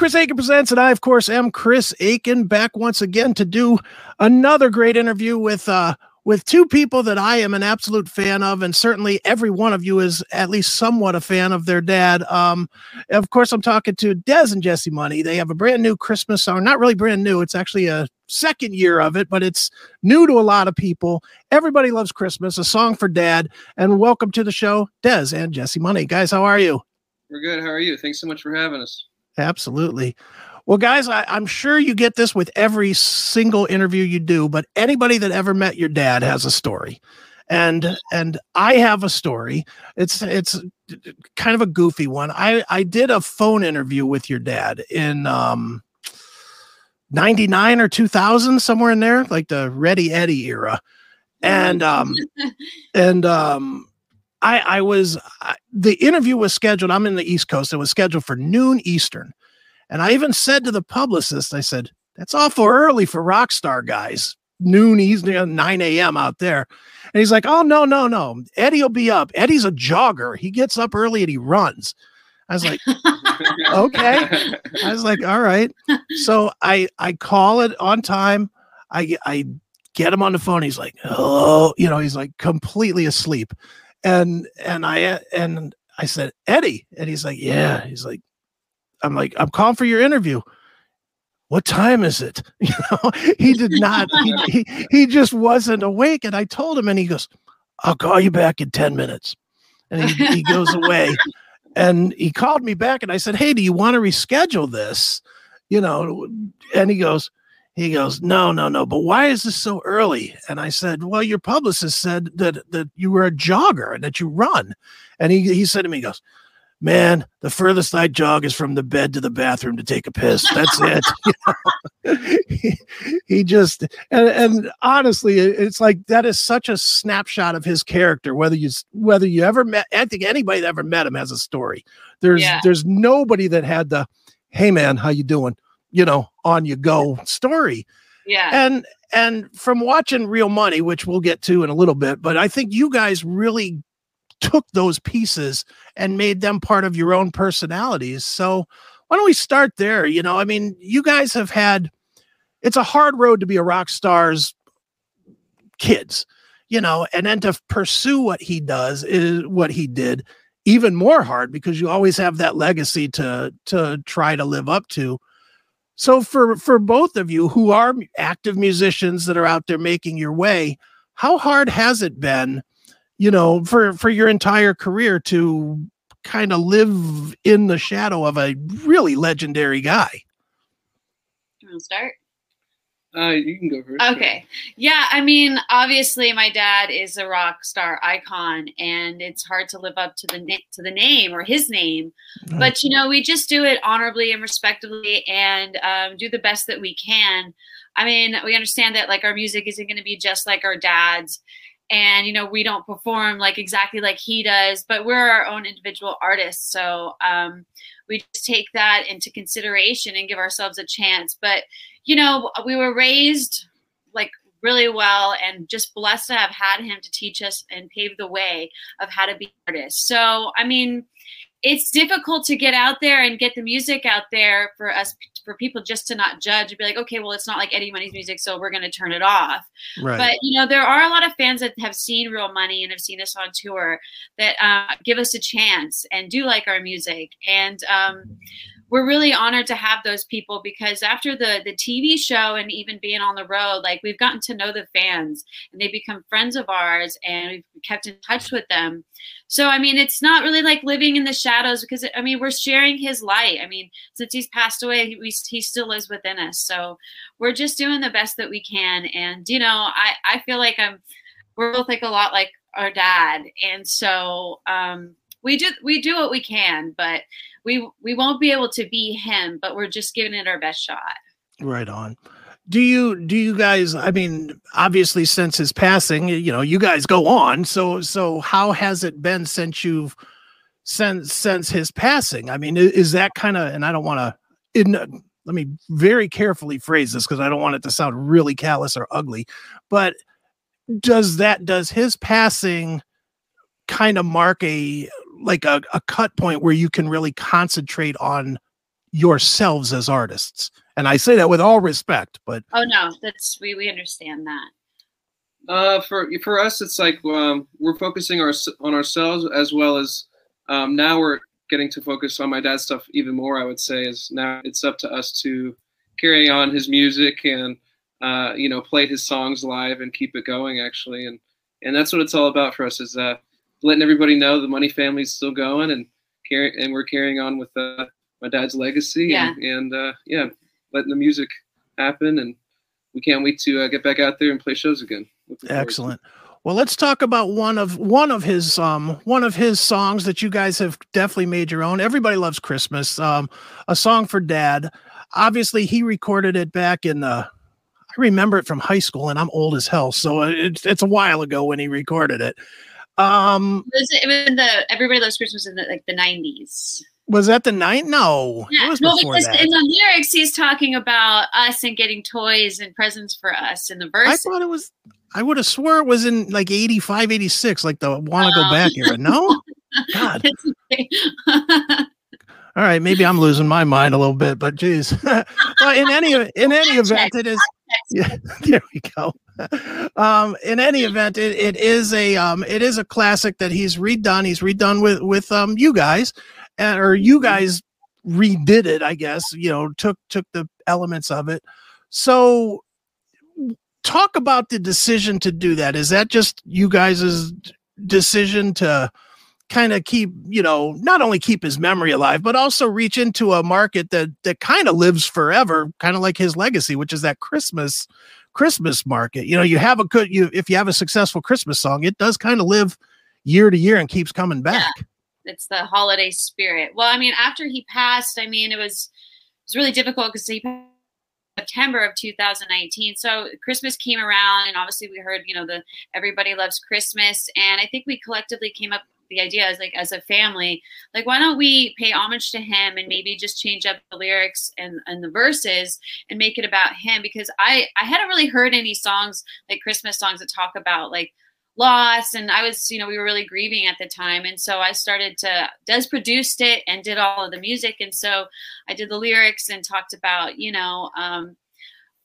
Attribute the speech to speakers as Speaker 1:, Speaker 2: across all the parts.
Speaker 1: Chris Akin Presents, and I, of course, am Chris Akin, back once again to do another great interview with uh, with two people that I am an absolute fan of, and certainly every one of you is at least somewhat a fan of their dad. Um, of course, I'm talking to Dez and Jesse Money. They have a brand new Christmas song, not really brand new, it's actually a second year of it, but it's new to a lot of people. Everybody loves Christmas, a song for dad. And welcome to the show, Dez and Jesse Money. Guys, how are you?
Speaker 2: We're good. How are you? Thanks so much for having us.
Speaker 1: Absolutely. Well, guys, I, am sure you get this with every single interview you do, but anybody that ever met your dad has a story. And and I have a story. It's it's kind of a goofy one. I I did a phone interview with your dad in um 99 or 2000 somewhere in there, like the Ready Eddie era. And um and um I, I was I, the interview was scheduled. I'm in the East Coast. It was scheduled for noon Eastern, and I even said to the publicist, I said, "That's awful early for rock star guys. Noon Eastern, 9 a.m. out there." And he's like, "Oh no, no, no. Eddie will be up. Eddie's a jogger. He gets up early and he runs." I was like, "Okay." I was like, "All right." So I I call it on time. I I get him on the phone. He's like, "Oh," you know, he's like completely asleep and and I and I said Eddie, and he's like, yeah. He's like, I'm like, I'm calling for your interview. What time is it? You know, he did not. he, he he just wasn't awake, and I told him, and he goes, "I'll call you back in ten minutes," and he, he goes away. And he called me back, and I said, "Hey, do you want to reschedule this?" You know, and he goes, he goes, No, no, no. But why is this so early? And I said, Well, your publicist said that that you were a jogger and that you run. And he, he said to me, he goes, Man, the furthest I jog is from the bed to the bathroom to take a piss. That's it. he, he, just and, and honestly, it's like that is such a snapshot of his character. Whether you whether you ever met, I think anybody that ever met him has a story. There's yeah. there's nobody that had the, hey man, how you doing? You know, on you go story.
Speaker 3: Yeah.
Speaker 1: And and from watching Real Money, which we'll get to in a little bit, but I think you guys really took those pieces and made them part of your own personalities. So why don't we start there? You know, I mean, you guys have had it's a hard road to be a rock star's kids, you know, and then to pursue what he does is what he did even more hard because you always have that legacy to to try to live up to. So for for both of you who are active musicians that are out there making your way, how hard has it been, you know, for for your entire career to kind of live in the shadow of a really legendary guy?
Speaker 3: You want to start?
Speaker 2: Uh, you can go first.
Speaker 3: Okay. Yeah, I mean, obviously, my dad is a rock star icon, and it's hard to live up to the na- to the name or his name. Right. But you know, we just do it honorably and respectfully, and um, do the best that we can. I mean, we understand that like our music isn't going to be just like our dad's, and you know, we don't perform like exactly like he does, but we're our own individual artists. So um, we just take that into consideration and give ourselves a chance. But you know, we were raised like really well and just blessed to have had him to teach us and pave the way of how to be artists. So, I mean, it's difficult to get out there and get the music out there for us for people just to not judge and be like okay well it's not like eddie money's music so we're going to turn it off right. but you know there are a lot of fans that have seen real money and have seen us on tour that uh, give us a chance and do like our music and um, we're really honored to have those people because after the the TV show and even being on the road, like we've gotten to know the fans and they become friends of ours and we've kept in touch with them. So I mean, it's not really like living in the shadows because I mean we're sharing his light. I mean, since he's passed away, he, he still lives within us. So we're just doing the best that we can. And you know, I I feel like I'm we're both like a lot like our dad, and so um, we do we do what we can, but we we won't be able to be him, but we're just giving it our best shot.
Speaker 1: Right on. Do you do you guys I mean obviously since his passing, you know, you guys go on. So so how has it been since you've since since his passing? I mean, is that kind of and I don't want to let me very carefully phrase this because I don't want it to sound really callous or ugly, but does that does his passing kind of mark a like a, a cut point where you can really concentrate on yourselves as artists. And I say that with all respect, but
Speaker 3: oh no, that's we we understand that.
Speaker 2: Uh, for for us, it's like um, we're focusing our, on ourselves as well as um, now we're getting to focus on my dad's stuff even more. I would say is now it's up to us to carry on his music and uh, you know play his songs live and keep it going actually, and and that's what it's all about for us is uh, letting everybody know the Money family's still going and carry and we're carrying on with uh, my dad's legacy
Speaker 3: Yeah.
Speaker 2: and, and uh, yeah, letting the music happen and we can't wait to uh, get back out there and play shows again. Looking forward to it.
Speaker 1: excellent. Well, let's talk about one of one of his um one of his songs that you guys have definitely made your own. Everybody loves Christmas. Um, a song for Dad. Obviously, he recorded it back in the. I remember it from high school, and I'm old as hell, so it's it's a while ago when he recorded it. Um,
Speaker 3: It was, in the Everybody Loves Christmas in the, like the nineties.
Speaker 1: was that the night? No, it
Speaker 3: Yeah,
Speaker 1: was
Speaker 3: no, because
Speaker 1: that.
Speaker 3: in the lyrics he's talking about us and getting toys and presents for us in the verse.
Speaker 1: I thought it was. I would have swore it was in like 85, 86, like the want to go back era. No, God. All right, maybe I'm losing my mind a little bit, but geez. well, in any in any event, it is. Yeah, there we go. Um, in any event, it, it is a um, it is a classic that he's redone. He's redone with with um you guys, and or you guys redid it. I guess you know took took the elements of it. So, talk about the decision to do that. Is that just you guys' decision to? Kind of keep you know not only keep his memory alive but also reach into a market that that kind of lives forever kind of like his legacy which is that christmas christmas market you know you have a good you if you have a successful christmas song it does kind of live year to year and keeps coming back
Speaker 3: it's the holiday spirit. Well, I mean, after he passed, I mean, it was it was really difficult because he passed September of 2019. So Christmas came around, and obviously we heard, you know, the everybody loves Christmas, and I think we collectively came up the idea as like as a family, like why don't we pay homage to him and maybe just change up the lyrics and and the verses and make it about him? Because I I hadn't really heard any songs like Christmas songs that talk about like loss and i was you know we were really grieving at the time. And so i started to Dez produced it and did all of the music. And so i did the lyrics and talked about you know um,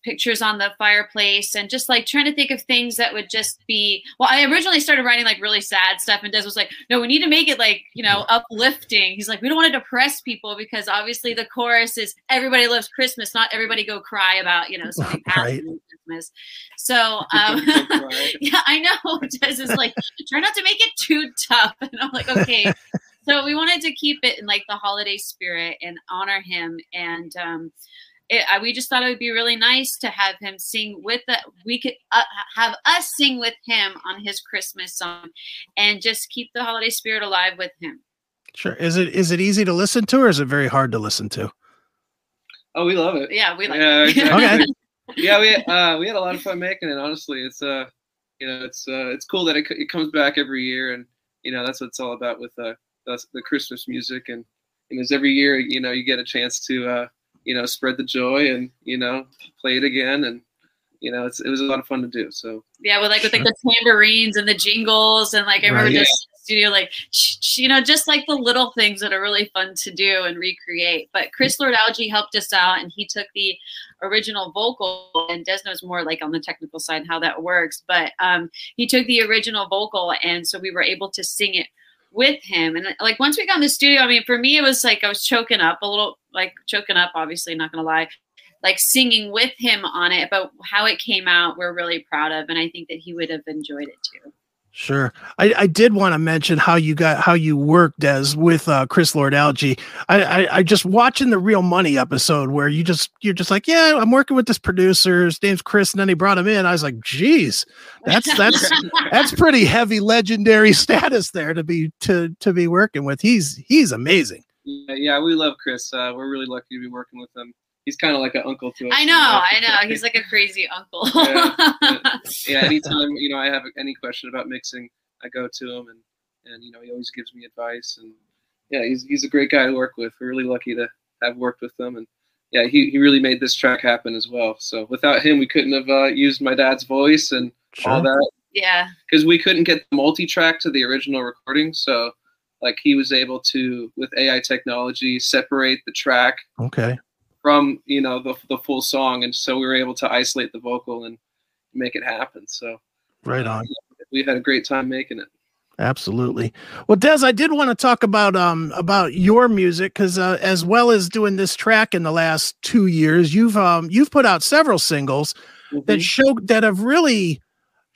Speaker 3: pictures on the fireplace and just like trying to think of things that would just be well i originally started writing like really sad stuff and Dez was like no we need to make it like you know uplifting he's like we don't want to depress people because obviously the chorus is everybody loves christmas not everybody go cry about you know something
Speaker 1: Right.
Speaker 3: christmas so um yeah, I know. Dez is like, try not to make it too tough. And I'm like, okay. so we wanted to keep it in like the holiday spirit and honor him. And um, it, I, we just thought it would be really nice to have him sing with the, we could uh, have us sing with him on his Christmas song and just keep the holiday spirit alive with him.
Speaker 1: sure is it is it easy to listen to or is it very hard to listen to
Speaker 2: Oh, we love it.
Speaker 3: Yeah, we like
Speaker 2: yeah,
Speaker 3: it.
Speaker 2: exactly.
Speaker 1: Okay.
Speaker 2: yeah, we uh, we had a lot of fun making it. Honestly, it's uh, you know, it's uh, it's cool that it, it comes back every year, and you know, that's what it's all about with uh, the, the Christmas music, and and as every year, you know, you get a chance to uh, you know, spread the joy and you know, play it again, and you know, it's it was a lot of fun to do. So
Speaker 3: Yeah, with like with like the tambourines and the jingles and like I remember
Speaker 1: Right.
Speaker 3: just in studio like sh- sh- you know just like the little things that are really fun to do and recreate. But Chris Lord Algie helped us out and he took the original vocal and Dez knows more like on the technical side how that works. But um, he took the original vocal and so we were able to sing it with him. And like once we got in the studio i mean for me it was like i was choking up a little like choking up obviously not gonna lie like singing with him on it but how it came out we're really proud of and i think that he would have enjoyed it too
Speaker 1: Sure. I, I did want to mention how you got how you worked as with uh, Chris Lord-Alge. I, I I just watching the Real Money episode where you just you're just like, yeah, I'm working with this producer. His name's Chris, and then he brought him in. I was like, geez, that's that's that's pretty heavy legendary status there to be to to be working with. He's he's amazing.
Speaker 2: yeah, yeah we love Chris. Uh, we're really lucky to be working with him. He's kind of like an uncle to us.
Speaker 3: i know i know he's like a crazy uncle
Speaker 2: Yeah, yeah, anytime you know I have any question about mixing, I go to him, and and you know he always gives me advice, and yeah, he's he's a great guy to work with. We're really lucky to have worked with him, and yeah, he, he really made this track happen as well. So without him, we couldn't have uh, used my dad's voice and all that
Speaker 3: yeah
Speaker 2: because we couldn't get the multi-track to the original recording. So like he was able to with AI technology separate the track
Speaker 1: Okay.
Speaker 2: From you know the the full song, and so we were able to isolate the vocal and make it happen. So
Speaker 1: Right on.
Speaker 2: we had a great time making it.
Speaker 1: Absolutely. Well, Dez, I did want to talk about um about your music because uh, as well as doing this track in the last two years, you've um you've put out several singles that
Speaker 2: Mhm.
Speaker 1: show that have really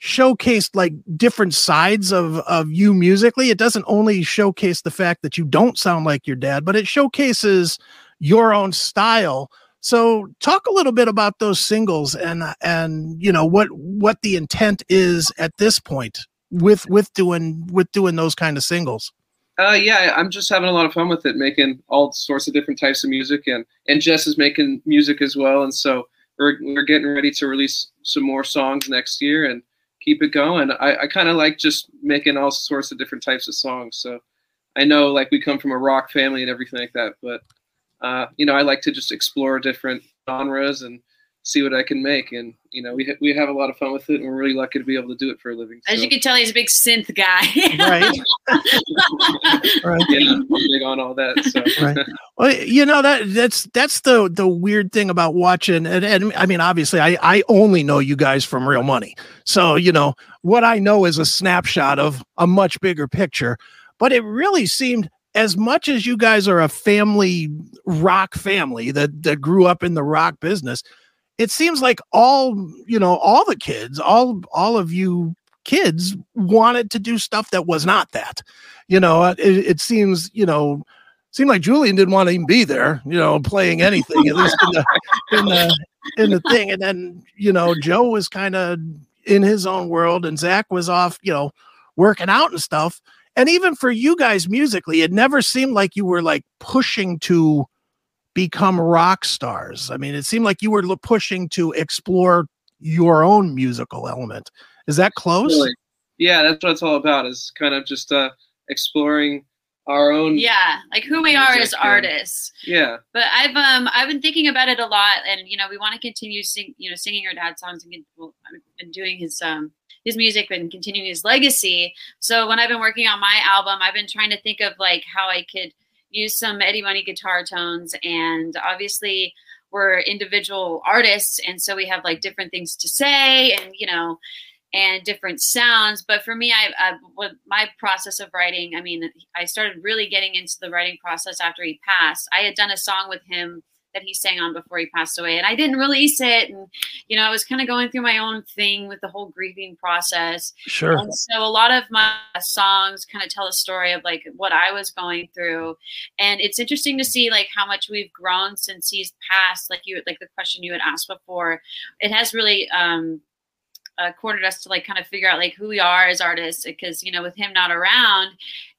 Speaker 1: showcased like different sides of of you musically. It doesn't only showcase the fact that you don't sound like your dad, but it showcases your own style. So talk a little bit about those singles and and you know what what the intent is at this point with with doing with doing those kind of singles.
Speaker 2: Uh, yeah, I'm just having a lot of fun with it, making all sorts of different types of music, and and Jess is making music as well, and so we're we're getting ready to release some more songs next year and keep it going. I, I kind of like just making all sorts of different types of songs. So I know like we come from a rock family and everything like that, but uh, you know I like to just explore different genres and see what I can make, and you know we ha- we have a lot of fun with it, and we're really lucky to be able to do it for a living.
Speaker 3: As
Speaker 2: so,
Speaker 3: you can tell, he's a big synth guy.
Speaker 1: Right. right.
Speaker 2: yeah, I'm big on all that. So.
Speaker 1: Right. Well, you know that that's that's the the weird thing about watching, and, and I mean, obviously, I I only know you guys from Real Money, so you know what I know is a snapshot of a much bigger picture. But it really seemed, as much as you guys are a family rock family that that grew up in the rock business, it seems like all you know, all the kids, all all of you kids wanted to do stuff that was not that. You know, it, it seems you know seemed like Julian didn't want to even be there, you know, playing anything, at least in the in the in the thing. And then, you know, Joe was kind of in his own world and Zach was off, you know, working out and stuff. And even for you guys musically, it never seemed like you were like pushing to become rock stars. I mean, it seemed like you were lo- pushing to explore your own musical element. Is that close?
Speaker 2: Really. Yeah, that's what it's all about. Is kind of just uh, exploring our own.
Speaker 3: yeah, like who we are as artists.
Speaker 2: Yeah.
Speaker 3: But I've um I've been thinking about it a lot, and you know we want to continue sing you know singing our dad's songs and get- well, I've been doing his um his music and continuing his legacy. So when I've been working on my album, I've been trying to think of like how I could use some Eddie Money guitar tones, and obviously we're individual artists, and so we have like different things to say, and you know and different sounds. But for me, I, I with my process of writing, I mean, I started really getting into the writing process after he passed. I had done a song with him that he sang on before he passed away, and I didn't release it. And you know, I was kind of going through my own thing with the whole grieving process.
Speaker 1: Sure.
Speaker 3: And so a lot of my songs kind of tell a story of like what I was going through. And it's interesting to see like how much we've grown since he's passed. Like you like the question you had asked before. It has really um uh, cornered us to like kind of figure out like who we are as artists because you know with him not around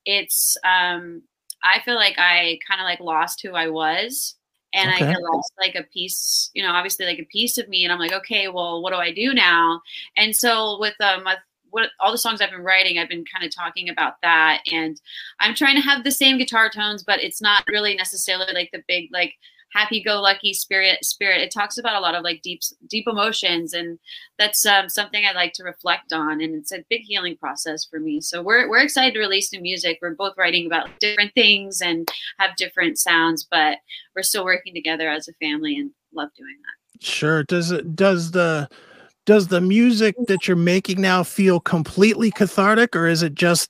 Speaker 3: it's um i feel like i kind of like lost who i was and
Speaker 1: Okay.
Speaker 3: i lost like a piece you know obviously like a piece of me and i'm like okay well what do i do now and so with um what all the songs i've been writing i've been kind of talking about that and i'm trying to have the same guitar tones but it's not really necessarily like the big like happy-go-lucky spirit spirit. It talks about a lot of like deep deep emotions and that's um, something i like to reflect on and it's a big healing process for me. So we're, we're excited to release new music. We're both writing about different things and have different sounds but we're still working together as a family and love doing that.
Speaker 1: Sure. Does it does the does the music that you're making now feel completely cathartic or is it just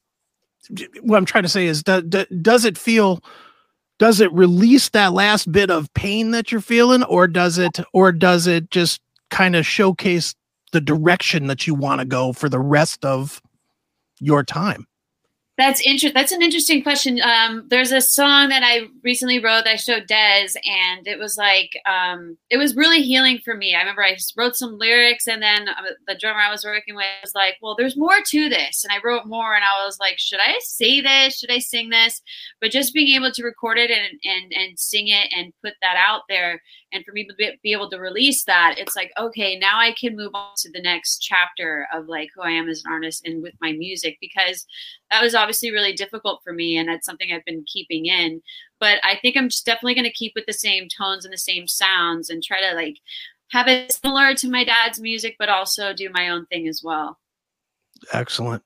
Speaker 1: what I'm trying to say is do, do, does it feel does it release that last bit of pain that you're feeling or does it or does it just kind of showcase the direction that you want to go for the rest of your time?
Speaker 3: That's interesting. That's an interesting question. Um, there's a song that I recently wrote that I showed Des, and it was like um, it was really healing for me. I remember I wrote some lyrics, and then uh, the drummer I was working with was like, "Well, there's more to this," and I wrote more, and I was like, "Should I say this? Should I sing this?" But just being able to record it and and and sing it and put that out there, and for me to be, be able to release that, it's like, okay, now I can move on to the next chapter of like who I am as an artist and with my music because that was obviously really difficult for me and that's something i've been keeping in but i think i'm just definitely going to keep with the same tones and the same sounds and try to like have it similar to my dad's music but also do my own thing as well
Speaker 1: Excellent.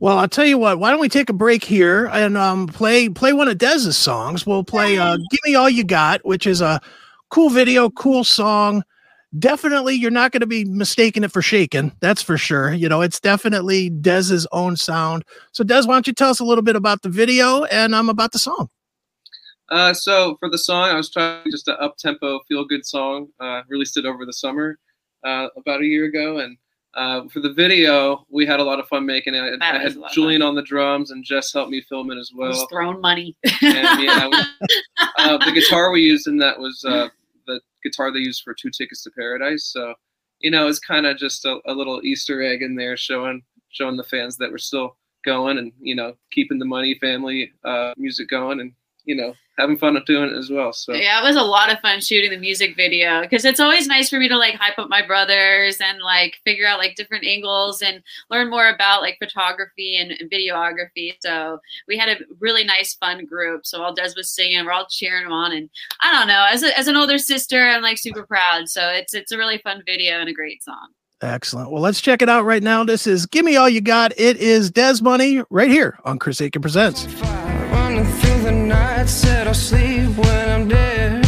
Speaker 1: Well, I'll tell you what. Why don't we take a break here and um, play play one of Dez's songs? We'll play uh, "Give Me All You Got," which is a cool video, cool song. Definitely, you're not going to be mistaking it for Shakin'. That's for sure. You know, it's definitely Dez's own sound. So, Dez, why don't you tell us a little bit about the video and um, about the song?
Speaker 2: Uh, so for the song, I was trying just an up tempo, feel good song. Uh, released it over the summer uh, about a year ago, and uh, for the video, we had a lot of fun making it. I, I had Julian on the drums, and Jess helped me film it as well.
Speaker 3: Just throwing money.
Speaker 2: and, yeah, we, uh, the guitar we used in that was uh, the guitar they used for Two Tickets to Paradise. So, you know, it's kind of just a, a little Easter egg in there, showing showing the fans that we're still going, and you know, keeping the money family uh, music going, and you know, having fun of doing it as well. So
Speaker 3: yeah, it was a lot of fun shooting the music video because it's always nice for me to like hype up my brothers and like figure out like different angles and learn more about like photography and, and videography. So we had a really nice fun group. So while Dez was singing, we're all cheering him on, and I don't know, as a, as an older sister, I'm like super proud. So it's it's a really fun video and a great song.
Speaker 1: Excellent. Well, let's check it out right now. This is Give Me All You Got. It is Dez Money right here on Chris Akin Presents the night, said I'll sleep when I'm dead.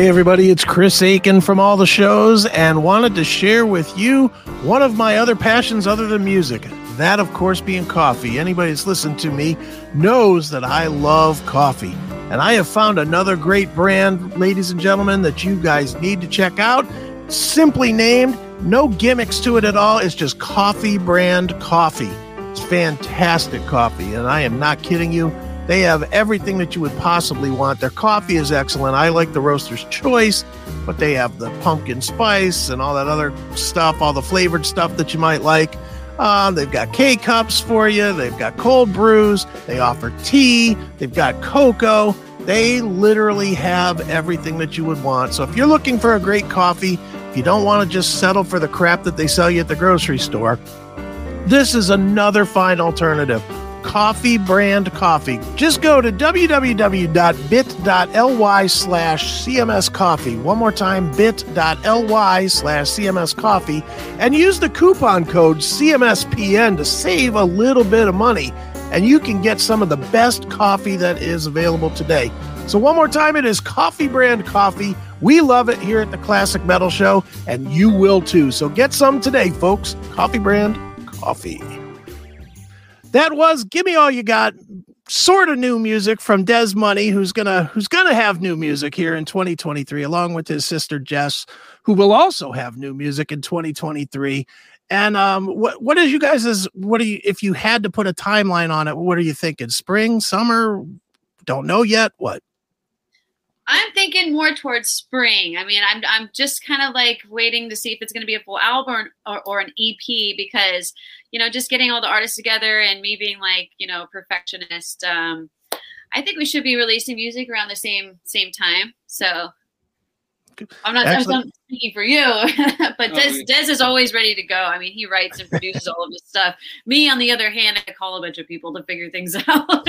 Speaker 1: Hey, everybody, it's Chris Akin from all the shows, and wanted to share with you one of my other passions other than music. That, of course, being coffee. Anybody that's listened to me knows that I love coffee. And I have found another great brand, ladies and gentlemen, that you guys need to check out. Simply named, no gimmicks to it at all. It's just coffee brand coffee. It's fantastic coffee, and I am not kidding you. They have everything that you would possibly want. Their coffee is excellent. I like the roaster's choice, but they have the pumpkin spice and all that other stuff, all the flavored stuff that you might like. Uh, they've got K cups for you. They've got cold brews. They offer tea. They've got cocoa. They literally have everything that you would want. So if you're looking for a great coffee, if you don't want to just settle for the crap that they sell you at the grocery store, this is another fine alternative coffee brand coffee. Just go to www.bit.ly slash CMS coffee. One more time, bit.ly slash CMS coffee and use the coupon code CMSPN to save a little bit of money. And you can get some of the best coffee that is available today. So, one more time, it is coffee brand coffee. We love it here at the Classic Metal Show, and you will too. So, get some today, folks. Coffee brand coffee. That was "Give Me All You Got," sort of new music from Dez Money, who's gonna who's gonna have new music here in 2023, along with his sister Jess, who will also have new music in 2023. And um, what what is you guys is what do you if you had to put a timeline on it? What are you thinking? Spring, summer? Don't know yet. What?
Speaker 3: I'm thinking more towards spring. I mean, I'm I'm just kind of like waiting to see if it's going to be a full album or, or, or, an EP because you know just getting all the artists together and me being like you know perfectionist. Um, I think we should be releasing music around the same same time. So I'm not, I'm not speaking for you, but Dez, Dez is always ready to go. I mean, he writes and produces all of this stuff. Me, on the other hand, I call a bunch of people to figure things out.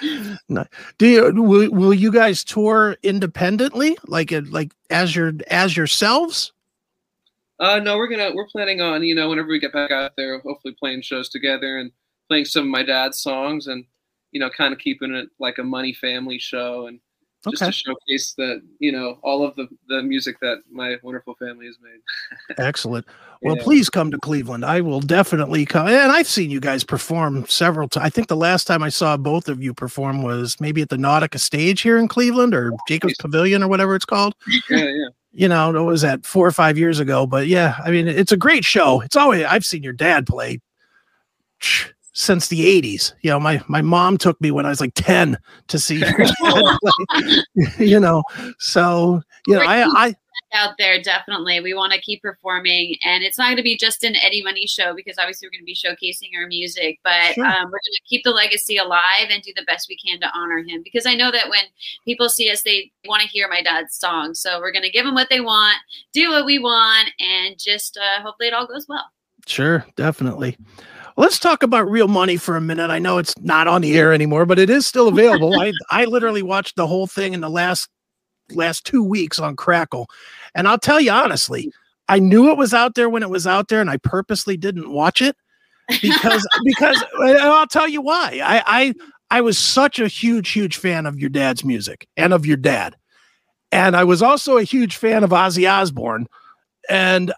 Speaker 1: no. Do you will, will you guys tour independently, like uh, like as your as yourselves?
Speaker 2: Uh, no, we're gonna we're planning on you know whenever we get back out there, hopefully playing shows together and playing some of my dad's songs and you know kind of keeping it like a money family show and just okay. to showcase that you know all of the the music that my wonderful family has made.
Speaker 1: Excellent. Well, yeah. please come to Cleveland. I will definitely come. And I've seen you guys perform several times. I think the last time I saw both of you perform was maybe at the Nautica stage here in Cleveland or Jacobs Pavilion or whatever it's called.
Speaker 2: Yeah, yeah.
Speaker 1: you know, it was that four or five years ago. But yeah, I mean, it's a great show. It's always I've seen your dad play since the 80s. You know, my my mom took me when I was like 10 to see you know. So, you know, I I
Speaker 3: out there definitely we want to keep performing and it's not going to be just an eddie money show because obviously we're going to be showcasing our music but sure. um, we're going to keep the legacy alive and do the best we can to honor him because i know that when people see us they want to hear my dad's song. so we're going to give them what they want do what we want and just uh, hopefully it all goes well
Speaker 1: sure definitely Let's talk about real money for a minute. I know it's not on the air anymore, but it is still available. I I literally watched the whole thing in the last last two weeks on Crackle, and I'll tell you honestly, I knew it was out there when it was out there, and I purposely didn't watch it because because I'll tell you why. I I I was such a huge huge fan of your dad's music and of your dad, and I was also a huge fan of Ozzy Osbourne, and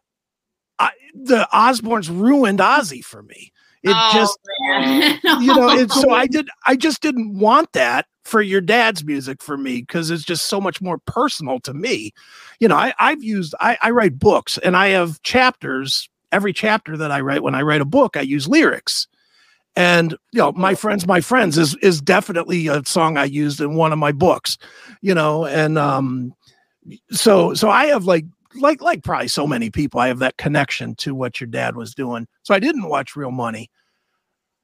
Speaker 1: I, the Osbournes ruined Ozzy for me. It oh, just, you know, it, so I did, I just didn't want that for your dad's music for me because it's just so much more personal to me. You know, I, I've used, I, I write books and I have chapters. Every chapter that I write, when I write a book, I use lyrics. And you know, my friends, my friends is is definitely a song I used in one of my books. You know, and um, so so I have like like like probably so many people, I have that connection to what your dad was doing. So I didn't watch Real Money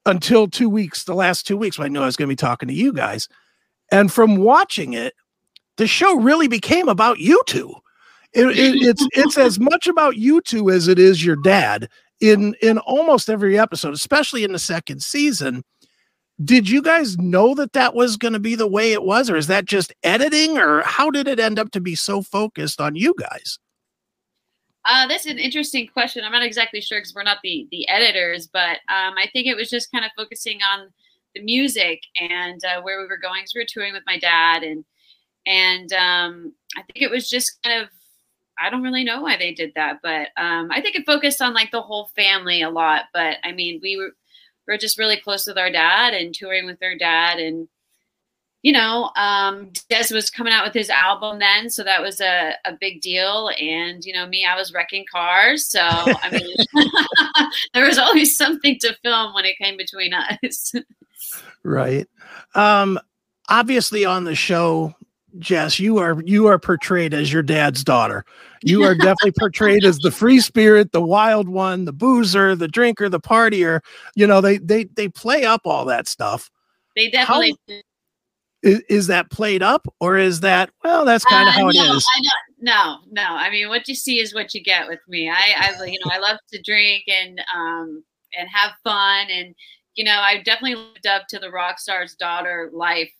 Speaker 1: until two weeks, the last two weeks, when I knew I was going to be talking to you guys. And from watching it, the show really became about you two. It, it, it's it's as much about you two as it is your dad in in almost every episode, especially in the second season. Did you guys know that that was going to be the way it was, or is that just editing, or how did it end up to be so focused on you guys?
Speaker 3: Uh, that's an interesting question. I'm not exactly sure because we're not the the editors, but um, I think it was just kind of focusing on the music and uh, where we were going. Because we were touring with my dad, and and um, I think it was just kind of I don't really know why they did that, but um, I think it focused on like the whole family a lot. But I mean, we were we are just really close with our dad and touring with our dad, and you know, um, Des was coming out with his album then, so that was a, a big deal. And you know, me, I was wrecking cars, so I mean, there was always something to film when it came between us.
Speaker 1: right. Um, obviously, on the show, Jess, you are you are portrayed as your dad's daughter. You are definitely portrayed as the free spirit, the wild one, the boozer, the drinker, the partier. You know, they they they play up all that stuff.
Speaker 3: They definitely. How,
Speaker 1: is, is that played up or is that well that's kind of uh, how it
Speaker 3: no,
Speaker 1: is?
Speaker 3: No no. I mean what you see is what you get with me. I i you know i love to drink and um and have fun. And you know i definitely lived up to the rock star's daughter life.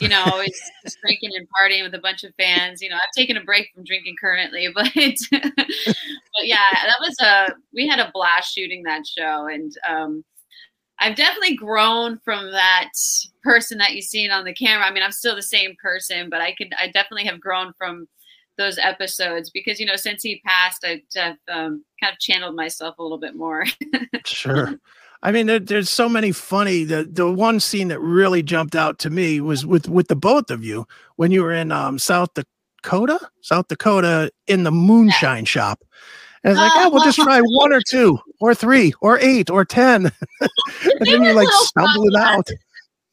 Speaker 3: You know always drinking and partying with a bunch of fans. You know i've taken a break from drinking currently but but yeah that was a we had a blast shooting that show. And um I've definitely grown from that person that you've seen on the camera. I mean, I'm still the same person, but I could, I definitely have grown from those episodes because, you know, since he passed, I've, um, kind of channeled myself a little bit more.
Speaker 1: sure. I mean, there, there's so many funny. The the one scene that really jumped out to me was with with the both of you when you were in um, South Dakota, South Dakota in the moonshine yeah. shop, and it's like, oh, we'll just try one or two or three or eight or ten. and then you're like stumbling out.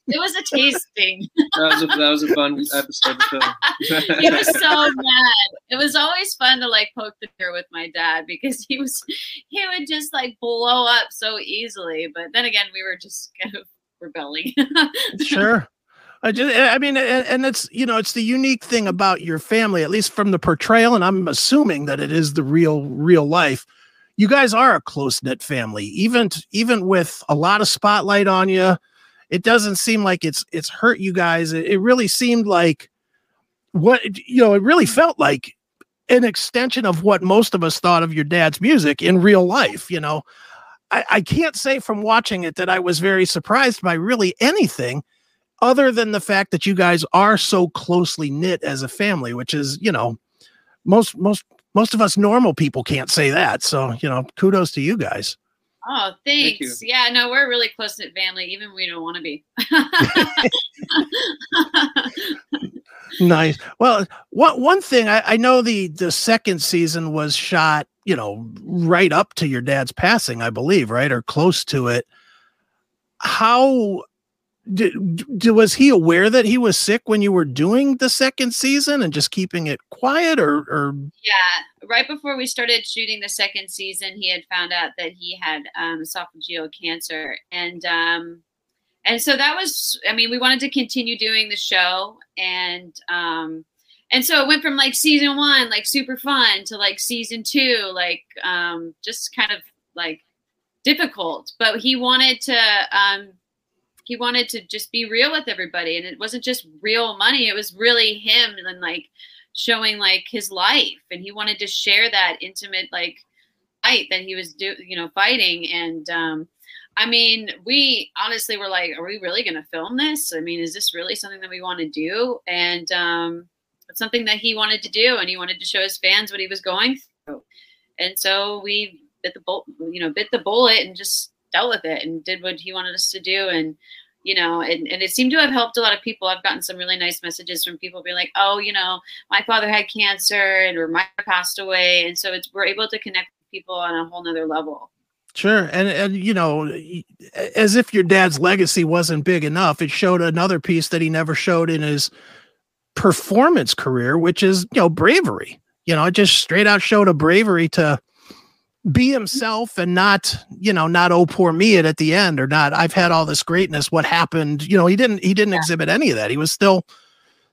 Speaker 3: It was a tasting.
Speaker 2: that was a that was a fun episode.
Speaker 3: he was so mad. It was always fun to like poke the bear with my dad because he was he would just like blow up so easily. But then again, we were just kind of rebelling.
Speaker 1: sure. I just, eh, I mean, and it's you know, it's the unique thing about your family, at least from the portrayal, and I'm assuming that it is the real, real life. You guys are a close knit family, even even with a lot of spotlight on you. It doesn't seem like it's it's hurt you guys. It, it really seemed like what you know. It really mm-hmm. felt like an extension of what most of us thought of your dad's music in real life. You know, I, I can't say from watching it that I was very surprised by really anything other than the fact that you guys are so closely knit as a family, which is, you know, most most most of us normal people can't say that. So, you know, kudos to you guys.
Speaker 3: Oh, thanks. Thank yeah, no, we're a really close knit family, even we don't want to be.
Speaker 1: nice. Well, one one thing I, I know the the second season was shot, you know, right up to your dad's passing, I believe, right, or close to it. How did, did, was he aware that he was sick when you were doing the second season and just keeping it quiet or, or?
Speaker 3: Yeah right before we started shooting the second season he had found out that he had um, esophageal cancer and um, and so that was i mean we wanted to continue doing the show and um, and so it went from like season one like super fun to like season two like um, just kind of like difficult but he wanted to um, he wanted to just be real with everybody and it wasn't just real money it was really him and like showing like his life and he wanted to share that intimate like fight that he was do you know fighting and um I mean, we honestly were like, are we really going to film this? I mean, is this really something that we want to do? And um, it's something that he wanted to do, and he wanted to show his fans what he was going through. And so we bit the bullet, you know, bit the bullet and just dealt with it and did what he wanted us to do. And, you know, and, and it seemed to have helped a lot of people. I've gotten some really nice messages from people being like, oh, you know, my father had cancer and or my passed away. And so it's, we're able to connect people on a whole nother level.
Speaker 1: Sure. And, and, you know, as if your dad's legacy wasn't big enough, it showed another piece that he never showed in his performance career, which is, you know, bravery. You know, it just straight out showed a bravery to, be himself and not you know not oh poor me at the end or not i've had all this greatness. What happened? You know he didn't he didn't yeah. exhibit any of that. He was still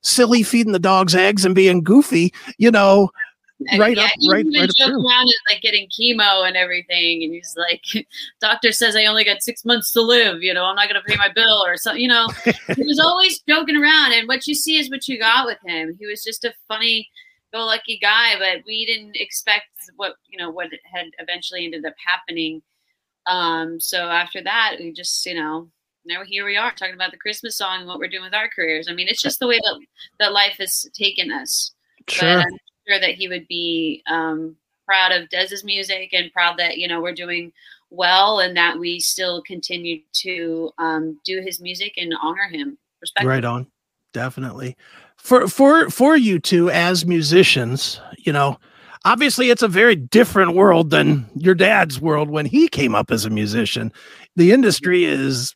Speaker 1: silly feeding the dogs eggs and being goofy you know uh, right
Speaker 3: yeah,
Speaker 1: up right
Speaker 3: right joke around and like getting chemo and everything and he's like doctor says i only got six months to live you know i'm not going to pay my bill or something you know. He was always joking around and what you see is what you got with him. He was just a funny go lucky guy, but we didn't expect what you know what had eventually ended up happening. Um, so after that, we just you know now here we are talking about the Christmas song and what we're doing with our careers. I mean, it's just the way that that life has taken us.
Speaker 1: Sure.
Speaker 3: But I'm sure that he would be um, proud of Dez's music and proud that you know we're doing well and that we still continue to um, do his music and honor him.
Speaker 1: Right on, definitely for for for you two as musicians, you know, obviously it's a very different world than your dad's world when he came up as a musician. The industry is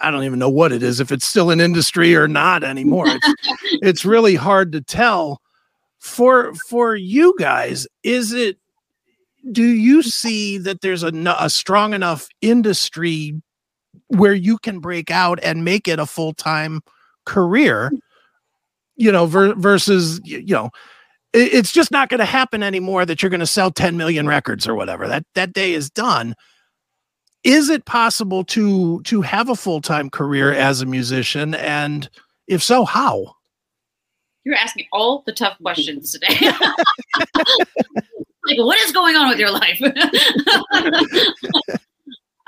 Speaker 1: I don't even know what it is if it's still an industry or not anymore. It's, it's really hard to tell. For for you guys, is it do you see that there's a, a strong enough industry where you can break out and make it a full-time career you know, ver- versus, you know, it, it's just not going to happen anymore that you're going to sell 10 million records or whatever. That that day is done. Is it possible to to have a full-time career as a musician and if so, how?
Speaker 3: You're asking all the tough questions today. like what is going on with your life?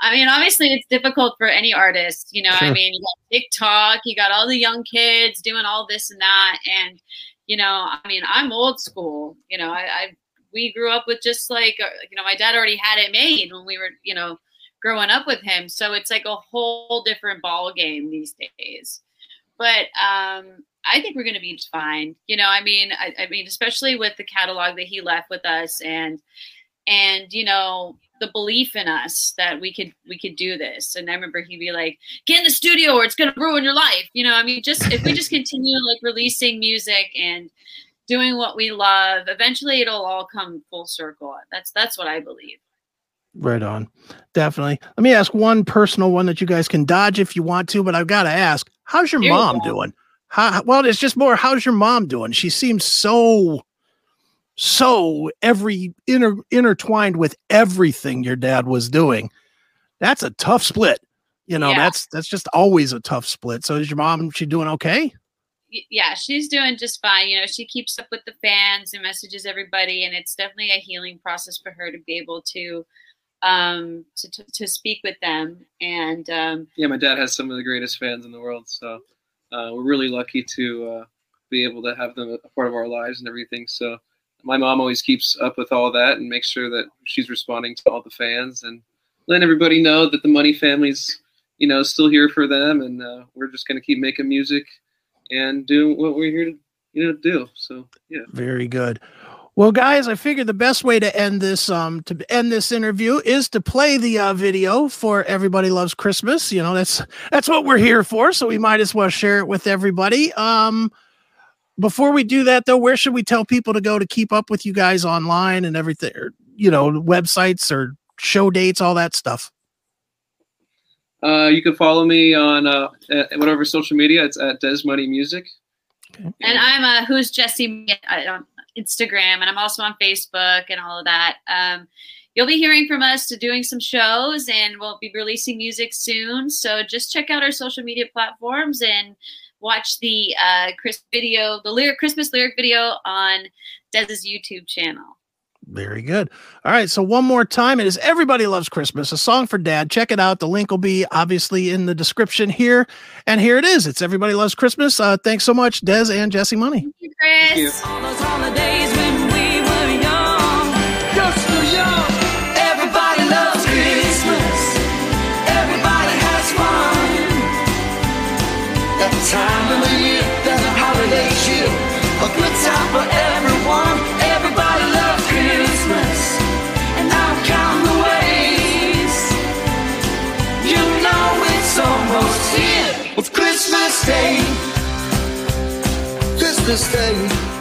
Speaker 3: I mean, obviously, it's difficult for any artist. You know, sure. I mean, you got TikTok, you got all the young kids doing all this and that, and you know, I mean, I'm old school. You know, I, I we grew up with just like uh, you know, my dad already had it made when we were you know growing up with him, so it's like a whole different ball game these days. But um, I think we're going to be fine. You know, I mean, I, I mean, especially with the catalog that he left with us, and and you know the belief in us that we could we could do this. And I remember he'd be like, "Get in the studio, or it's gonna ruin your life." You know, I mean, just if we just continue like releasing music and doing what we love, eventually it'll all come full circle. That's that's what I believe.
Speaker 1: Right on. Definitely. Let me ask one personal one that you guys can dodge if you want to, but I've got to ask, how's your mom doing? How, well, it's just more, how's your mom doing? She seems so so every inter, intertwined with everything your dad was doing that's a tough split. You know yeah. that's that's just always a tough split. So is your mom she doing okay?
Speaker 3: Yeah she's doing just fine. You know she keeps up with the fans and messages everybody and it's definitely a healing process for her to be able to um to, to, to speak with them. And um
Speaker 2: yeah my dad has some of the greatest fans in the world so uh, we're really lucky to uh, be able to have them a part of our lives and everything. So my mom always keeps up with all that and makes sure that she's responding to all the fans and letting everybody know that the Money family's, you know, still here for them, and uh, we're just going to keep making music and doing what we're here to you know do. So yeah.
Speaker 1: Very good. Well, guys, I figured the best way to end this um to end this interview is to play the uh, video for Everybody Loves Christmas. You know, that's that's what we're here for, so we might as well share it with everybody. Um before we do that though, where should we tell people to go to keep up with you guys online and everything, or, you know, websites or show dates, all that stuff?
Speaker 2: Uh, you can follow me on uh, whatever social media. It's at Dez Money Music.
Speaker 3: Okay. And I'm a who's Jesse on Instagram, and I'm also on Facebook and all of that. Um, you'll be hearing from us to doing some shows, and we'll be releasing music soon. So just check out our social media platforms and watch the uh, Chris video, the lyric Christmas lyric video on Dez's YouTube channel.
Speaker 1: Very good. All right. So one more time, it is Everybody Loves Christmas, a song for dad. Check it out. The link will be obviously in the description here. And here it is. It's Everybody Loves Christmas. Uh, thanks so much, Dez and Jesse Money.
Speaker 3: Thank you, Chris. Thank you.
Speaker 4: Time of the year, there's a holiday cheer, a good time for everyone. Everybody loves Christmas, and I'm counting the ways. You know it's almost here. It's Christmas Day, Christmas Day.